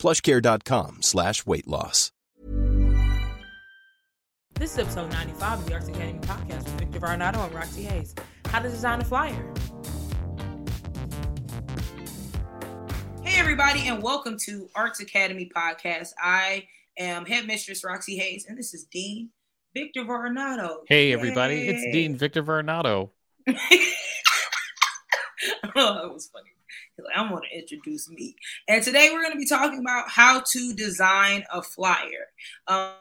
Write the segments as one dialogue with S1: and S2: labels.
S1: plushcare.com slash weight loss.
S2: This is episode 95 of the Arts Academy podcast with Victor Varnado and Roxy Hayes. How to design a flyer. Hey, everybody, and welcome to Arts Academy podcast. I am headmistress Roxy Hayes, and this is Dean Victor Varnado.
S3: Hey, everybody, it's Dean Victor Varnado.
S2: oh, that was funny. I'm going to introduce me. And today we're going to be talking about how to design a flyer. Um,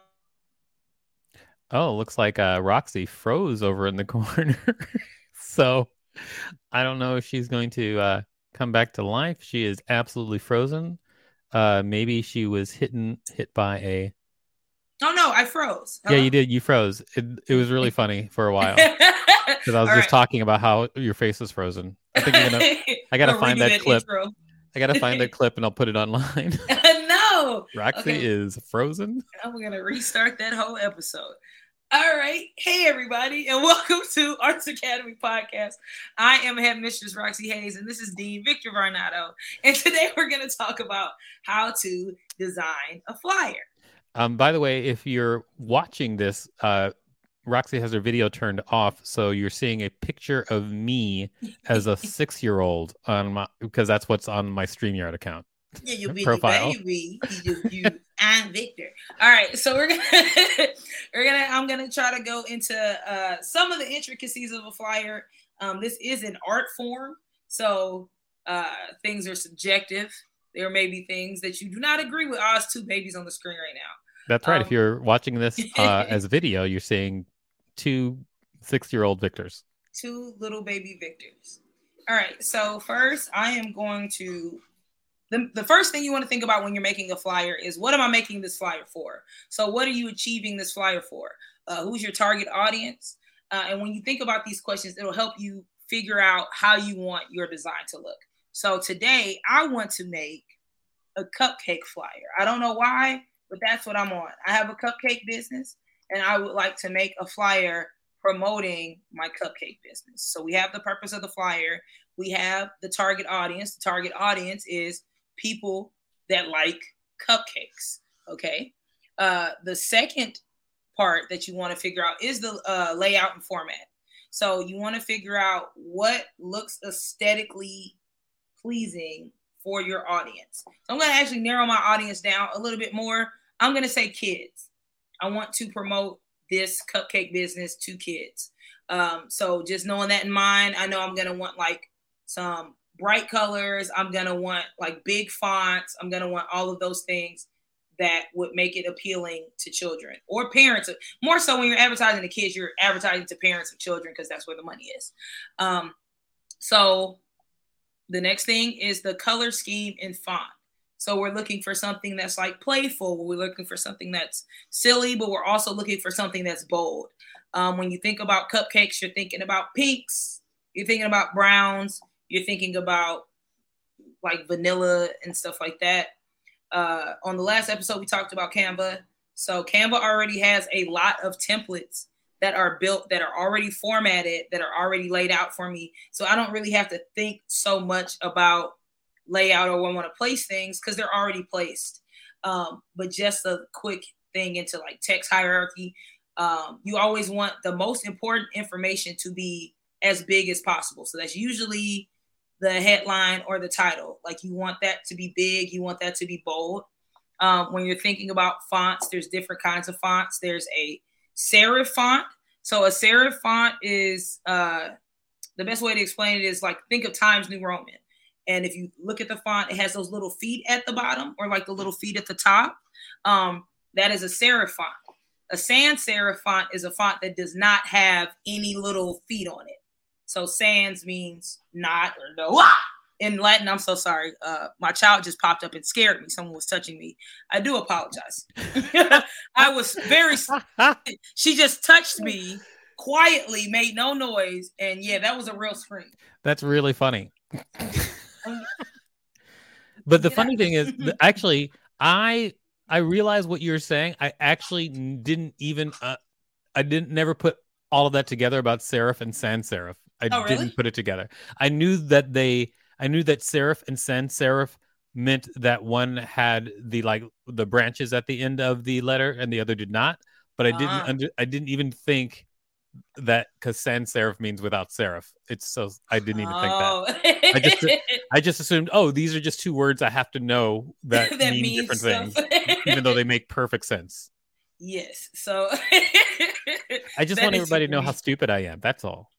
S3: oh, looks like uh, Roxy froze over in the corner. so I don't know if she's going to uh, come back to life. She is absolutely frozen. Uh, maybe she was hit hit by a.
S2: Oh no, I froze.
S3: Hello? Yeah, you did. You froze. It, it was really funny for a while because I was All just right. talking about how your face was frozen. I think you're gonna. I gotta find that clip. Intro. I gotta find that clip and I'll put it online.
S2: no,
S3: Roxy okay. is frozen.
S2: I'm gonna restart that whole episode. All right, hey everybody, and welcome to Arts Academy podcast. I am headmistress Roxy Hayes, and this is Dean Victor Varnado. And today we're gonna talk about how to design a flyer.
S3: Um, by the way, if you're watching this, uh, Roxy has her video turned off, so you're seeing a picture of me as a six-year-old on my because that's what's on my Streamyard account.
S2: Yeah, you be profile. baby. You, you and Victor. All right, so we're gonna we're gonna I'm gonna try to go into uh, some of the intricacies of a flyer. Um, this is an art form, so uh, things are subjective. There may be things that you do not agree with. Us two babies on the screen right now.
S3: That's right. Um, if you're watching this uh, as video, you're seeing two six year old Victors.
S2: Two little baby Victors. All right. So, first, I am going to. The, the first thing you want to think about when you're making a flyer is what am I making this flyer for? So, what are you achieving this flyer for? Uh, who's your target audience? Uh, and when you think about these questions, it'll help you figure out how you want your design to look. So, today I want to make a cupcake flyer. I don't know why, but that's what I'm on. I have a cupcake business and I would like to make a flyer promoting my cupcake business. So we have the purpose of the flyer, we have the target audience. The target audience is people that like cupcakes. Okay. Uh, the second part that you want to figure out is the uh, layout and format. So you want to figure out what looks aesthetically pleasing for your audience. So I'm going to actually narrow my audience down a little bit more. I'm going to say kids. I want to promote this cupcake business to kids. Um, so just knowing that in mind, I know I'm gonna want like some bright colors. I'm gonna want like big fonts. I'm gonna want all of those things that would make it appealing to children or parents. More so when you're advertising to kids, you're advertising to parents of children because that's where the money is. Um, so the next thing is the color scheme and font. So we're looking for something that's like playful. We're looking for something that's silly, but we're also looking for something that's bold. Um, when you think about cupcakes, you're thinking about pinks, you're thinking about browns, you're thinking about like vanilla and stuff like that. Uh, on the last episode, we talked about Canva. So Canva already has a lot of templates that are built, that are already formatted, that are already laid out for me. So I don't really have to think so much about layout or I want to place things because they're already placed. Um, but just a quick thing into like text hierarchy. Um, you always want the most important information to be as big as possible. So that's usually the headline or the title. Like you want that to be big, you want that to be bold. Um, when you're thinking about fonts, there's different kinds of fonts. There's a serif font. So a serif font is uh, the best way to explain it is like think of Times New Roman. And if you look at the font, it has those little feet at the bottom or like the little feet at the top. Um, that is a serif font. A sans serif font is a font that does not have any little feet on it. So sans means not or no. Ah! in Latin, I'm so sorry. Uh, my child just popped up and scared me. Someone was touching me. I do apologize. I was very. she just touched me quietly, made no noise, and yeah, that was a real scream.
S3: That's really funny. but the funny thing is, actually, I I realize what you're saying. I actually didn't even uh, I didn't never put all of that together about serif and sans serif. I oh, really? didn't put it together. I knew that they I knew that serif and sans serif meant that one had the like the branches at the end of the letter and the other did not. But I didn't uh. under, I didn't even think that because sans serif means without serif. It's so I didn't even oh. think that. Oh. I just I just assumed oh these are just two words I have to know that, that mean different stuff. things, even though they make perfect sense.
S2: Yes. So
S3: I just want everybody to know how stupid I am. That's all.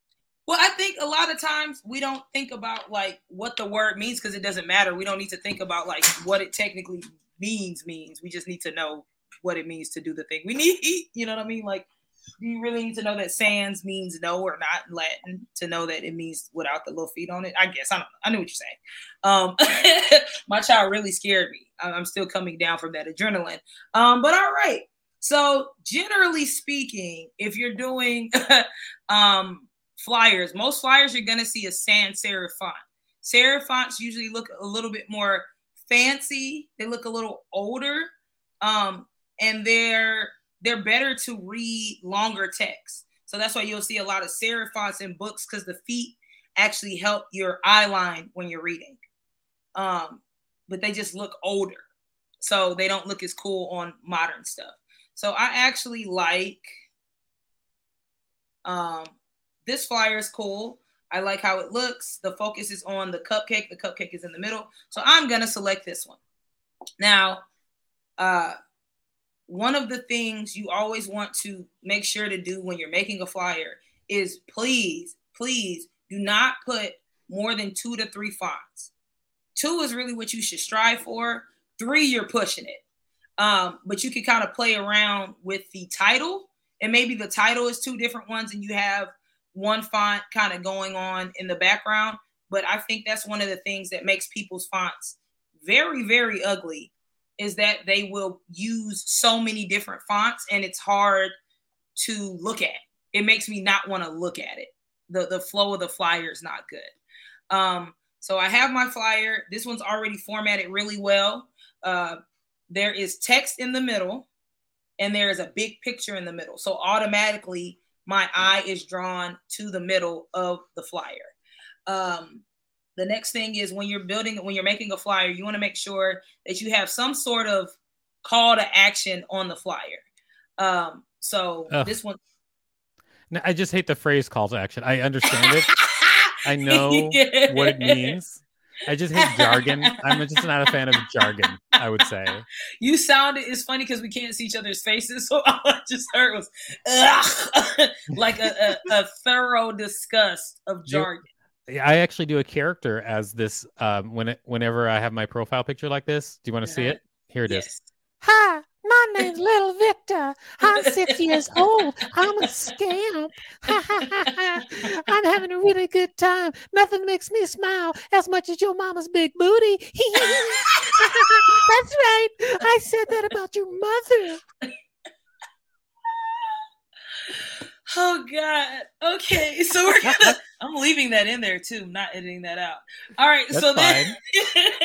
S2: Well, I think a lot of times we don't think about like what the word means because it doesn't matter. We don't need to think about like what it technically means means. We just need to know what it means to do the thing we need. You know what I mean? Like, do you really need to know that sans means no or not in Latin to know that it means without the little feet on it? I guess I don't. I knew what you're saying. Um, my child really scared me. I'm still coming down from that adrenaline. Um, but all right. So generally speaking, if you're doing um flyers, most flyers you're gonna see a sans serif font. Serif fonts usually look a little bit more fancy. They look a little older, um, and they're they're better to read longer text. So that's why you'll see a lot of serif fonts in books because the feet actually help your eye line when you're reading. Um, but they just look older, so they don't look as cool on modern stuff. So I actually like um, this flyer is cool. I like how it looks. The focus is on the cupcake. The cupcake is in the middle. So I'm going to select this one. Now, uh, one of the things you always want to make sure to do when you're making a flyer is please, please do not put more than two to three fonts. Two is really what you should strive for. Three, you're pushing it. Um, but you can kind of play around with the title, and maybe the title is two different ones, and you have one font kind of going on in the background. But I think that's one of the things that makes people's fonts very, very ugly is that they will use so many different fonts and it's hard to look at. It makes me not want to look at it. The the flow of the flyer is not good. Um, so I have my flyer. This one's already formatted really well. Uh, there is text in the middle and there is a big picture in the middle. So automatically my eye is drawn to the middle of the flyer. Um, the next thing is when you're building, when you're making a flyer, you want to make sure that you have some sort of call to action on the flyer. Um, so Ugh. this one.
S3: No, I just hate the phrase call to action. I understand it. I know what it means. I just hate jargon. I'm just not a fan of jargon. I would say.
S2: You sounded. It's funny because we can't see each other's faces, so all I just heard was like a, a, a, thorough disgust of jargon.
S3: I actually do a character as this. Um, when it, whenever I have my profile picture like this, do you want to see it? Here it yes. is.
S4: Hi, my name's Little Victor. I'm six years old. I'm a scamp. I'm having a really good time. Nothing makes me smile as much as your mama's big booty. That's right. I said that about your mother.
S2: Oh God. Okay, so we're gonna. I'm leaving that in there too. I'm not editing that out. All right.
S3: That's
S2: so
S3: then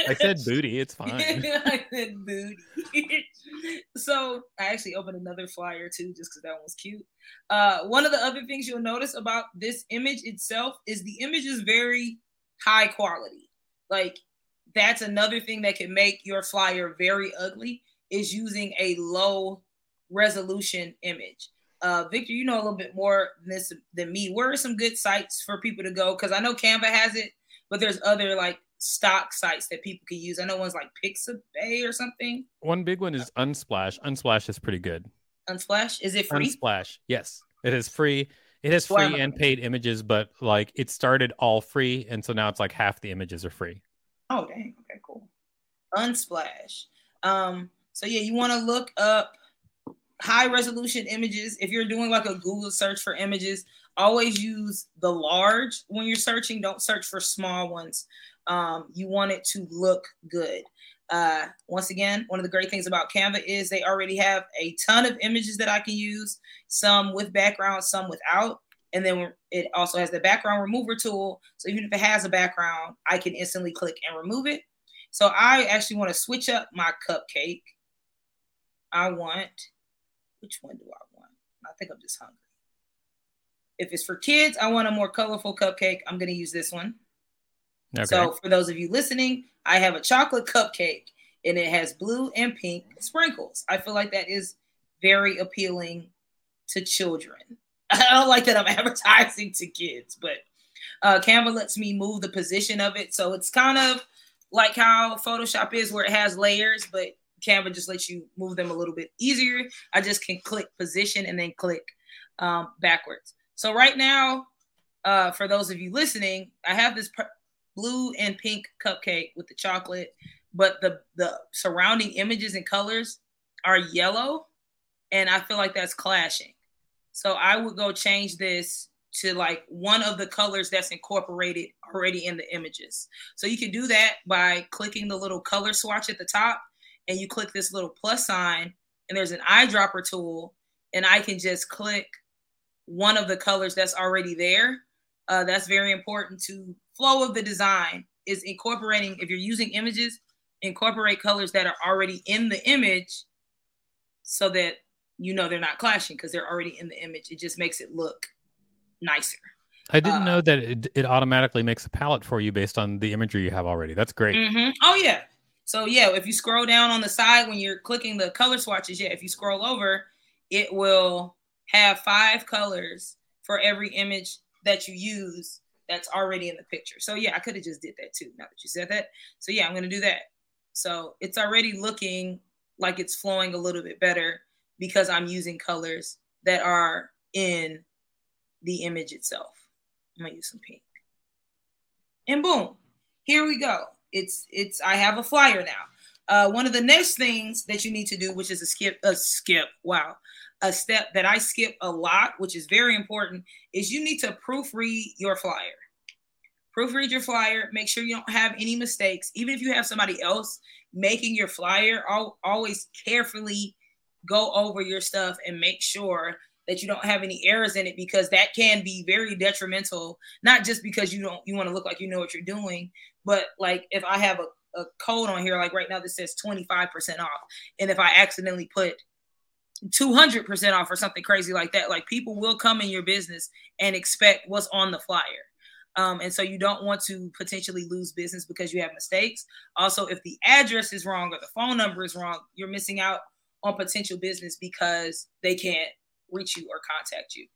S3: I said booty. It's fine.
S2: I said booty. so I actually opened another flyer too, just because that one was cute. Uh, one of the other things you'll notice about this image itself is the image is very high quality. Like that's another thing that can make your flyer very ugly is using a low resolution image. Uh, Victor, you know a little bit more than this than me. Where are some good sites for people to go? Because I know Canva has it, but there's other like stock sites that people can use. I know one's like Pixabay or something.
S3: One big one is Unsplash. Unsplash is pretty good.
S2: Unsplash is it free?
S3: Unsplash, yes, it is free. It has free wow. and paid images, but like it started all free, and so now it's like half the images are free.
S2: Oh dang! Okay, cool. Unsplash. Um. So yeah, you want to look up high resolution images. If you're doing like a Google search for images, always use the large when you're searching. Don't search for small ones. Um, you want it to look good. Uh, once again, one of the great things about Canva is they already have a ton of images that I can use, some with background, some without. And then it also has the background remover tool. So even if it has a background, I can instantly click and remove it. So I actually want to switch up my cupcake. I want, which one do I want? I think I'm just hungry. If it's for kids, I want a more colorful cupcake. I'm going to use this one. Okay. So for those of you listening, I have a chocolate cupcake and it has blue and pink sprinkles. I feel like that is very appealing to children. I don't like that I'm advertising to kids, but uh, Canva lets me move the position of it. So it's kind of like how Photoshop is, where it has layers, but Canva just lets you move them a little bit easier. I just can click position and then click um, backwards. So right now, uh, for those of you listening, I have this blue and pink cupcake with the chocolate, but the the surrounding images and colors are yellow, and I feel like that's clashing. So I would go change this to like one of the colors that's incorporated already in the images. So you can do that by clicking the little color swatch at the top and you click this little plus sign and there's an eyedropper tool and I can just click one of the colors that's already there. Uh, that's very important to flow of the design is incorporating, if you're using images, incorporate colors that are already in the image so that you know they're not clashing because they're already in the image. It just makes it look nicer.
S3: I didn't uh, know that it, it automatically makes a palette for you based on the imagery you have already. That's great.
S2: Mm-hmm. Oh yeah. So yeah, if you scroll down on the side when you're clicking the color swatches, yeah, if you scroll over, it will have five colors for every image that you use that's already in the picture. So yeah, I could have just did that too. Now that you said that, so yeah, I'm gonna do that. So it's already looking like it's flowing a little bit better because I'm using colors that are in the image itself. I'm gonna use some pink. And boom, here we go. It's it's I have a flyer now. Uh, one of the next things that you need to do, which is a skip, a skip, wow, a step that I skip a lot, which is very important, is you need to proofread your flyer. Proofread your flyer. Make sure you don't have any mistakes. Even if you have somebody else making your flyer, I'll always carefully go over your stuff and make sure that you don't have any errors in it because that can be very detrimental not just because you don't you want to look like you know what you're doing but like if i have a, a code on here like right now that says 25% off and if i accidentally put 200% off or something crazy like that like people will come in your business and expect what's on the flyer. Um, and so you don't want to potentially lose business because you have mistakes. Also if the address is wrong or the phone number is wrong you're missing out on potential business because they can't reach you or contact you.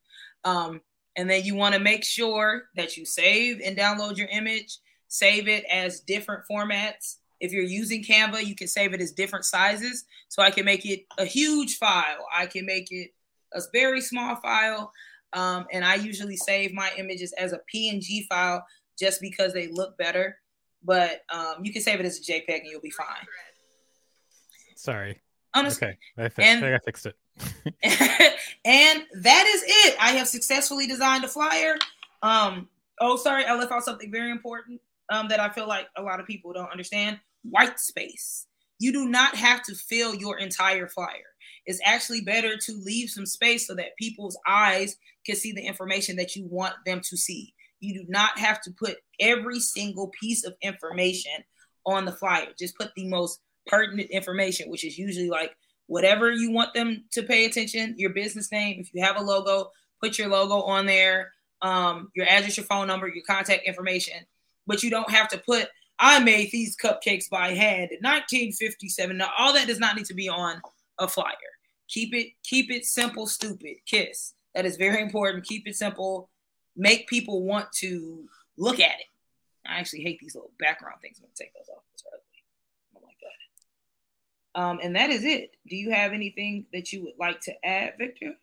S2: Um, and then you want to make sure that you save and download your image, save it as different formats. If you're using Canva, you can save it as different sizes. So I can make it a huge file, I can make it a very small file. Um, and I usually save my images as a PNG file just because they look better. But um, you can save it as a JPEG and you'll be fine.
S3: Sorry.
S2: Honestly.
S3: Okay, I, fi- and, I fixed it.
S2: and that is it. I have successfully designed a flyer. Um, oh, sorry, I left out something very important um, that I feel like a lot of people don't understand. White space. You do not have to fill your entire flyer. It's actually better to leave some space so that people's eyes can see the information that you want them to see. You do not have to put every single piece of information on the flyer. Just put the most pertinent information, which is usually like whatever you want them to pay attention, your business name. If you have a logo, put your logo on there, um, your address, your phone number, your contact information. But you don't have to put, I made these cupcakes by hand in 1957. Now, all that does not need to be on a flyer. Keep it, keep it simple, stupid. Kiss. That is very important. Keep it simple. Make people want to look at it. I actually hate these little background things. I'm gonna take those off. Um, and that is it. Do you have anything that you would like to add, Victor?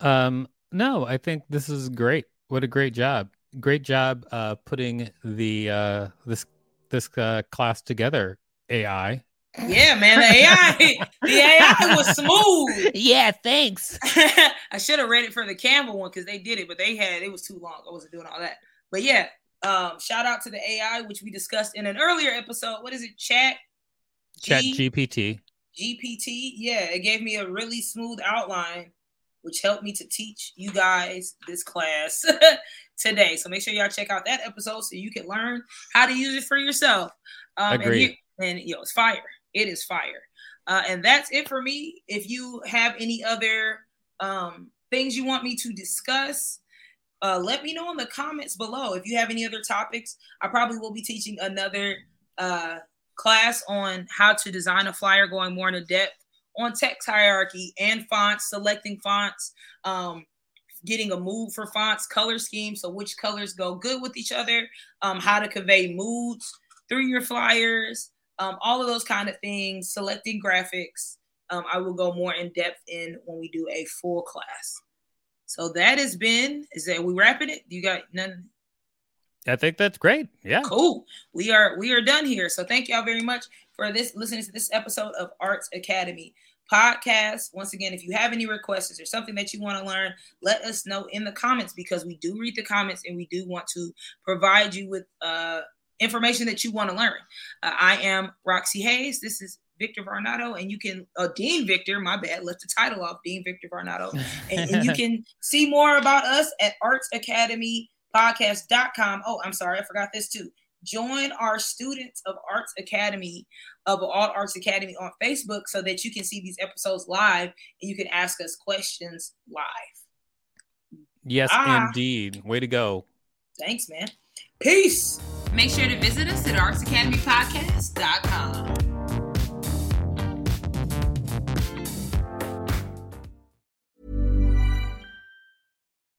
S3: Um, no, I think this is great. What a great job! Great job uh, putting the uh, this this uh, class together. AI.
S2: Yeah, man, the AI, the AI was smooth.
S4: Yeah, thanks.
S2: I should have read it for the Canva one because they did it, but they had it was too long. I wasn't doing all that. But yeah, Um, shout out to the AI, which we discussed in an earlier episode. What is it? Chat.
S3: Chat
S2: G-
S3: GPT.
S2: GPT. Yeah, it gave me a really smooth outline, which helped me to teach you guys this class today. So make sure y'all check out that episode so you can learn how to use it for yourself. Um, and,
S3: Agreed.
S2: here, and yo, it's fire. It is fire. Uh, and that's it for me. If you have any other um, things you want me to discuss, uh, let me know in the comments below. If you have any other topics, I probably will be teaching another uh, class on how to design a flyer, going more into depth on text hierarchy and fonts, selecting fonts, um, getting a mood for fonts, color scheme, so which colors go good with each other, um, how to convey moods through your flyers, um, all of those kind of things, selecting graphics. Um, I will go more in depth in when we do a full class. So that has been, is that we wrapping it? You got none?
S3: I think that's great. Yeah.
S2: Cool. We are we are done here. So thank y'all very much for this listening to this episode of Arts Academy podcast. Once again, if you have any requests or something that you want to learn, let us know in the comments because we do read the comments and we do want to provide you with uh, information that you want to learn. Uh, I am Roxy Hayes. This is Victor Varnado, and you can uh, Dean Victor. My bad, left the title off. Dean Victor Varnado, and, and you can see more about us at Arts Academy podcast.com. Oh, I'm sorry, I forgot this too. Join our Students of Arts Academy of All Arts Academy on Facebook so that you can see these episodes live and you can ask us questions live.
S3: Yes,
S2: Ah.
S3: indeed. Way to go.
S2: Thanks, man. Peace. Make sure to visit us at artsacademypodcast.com.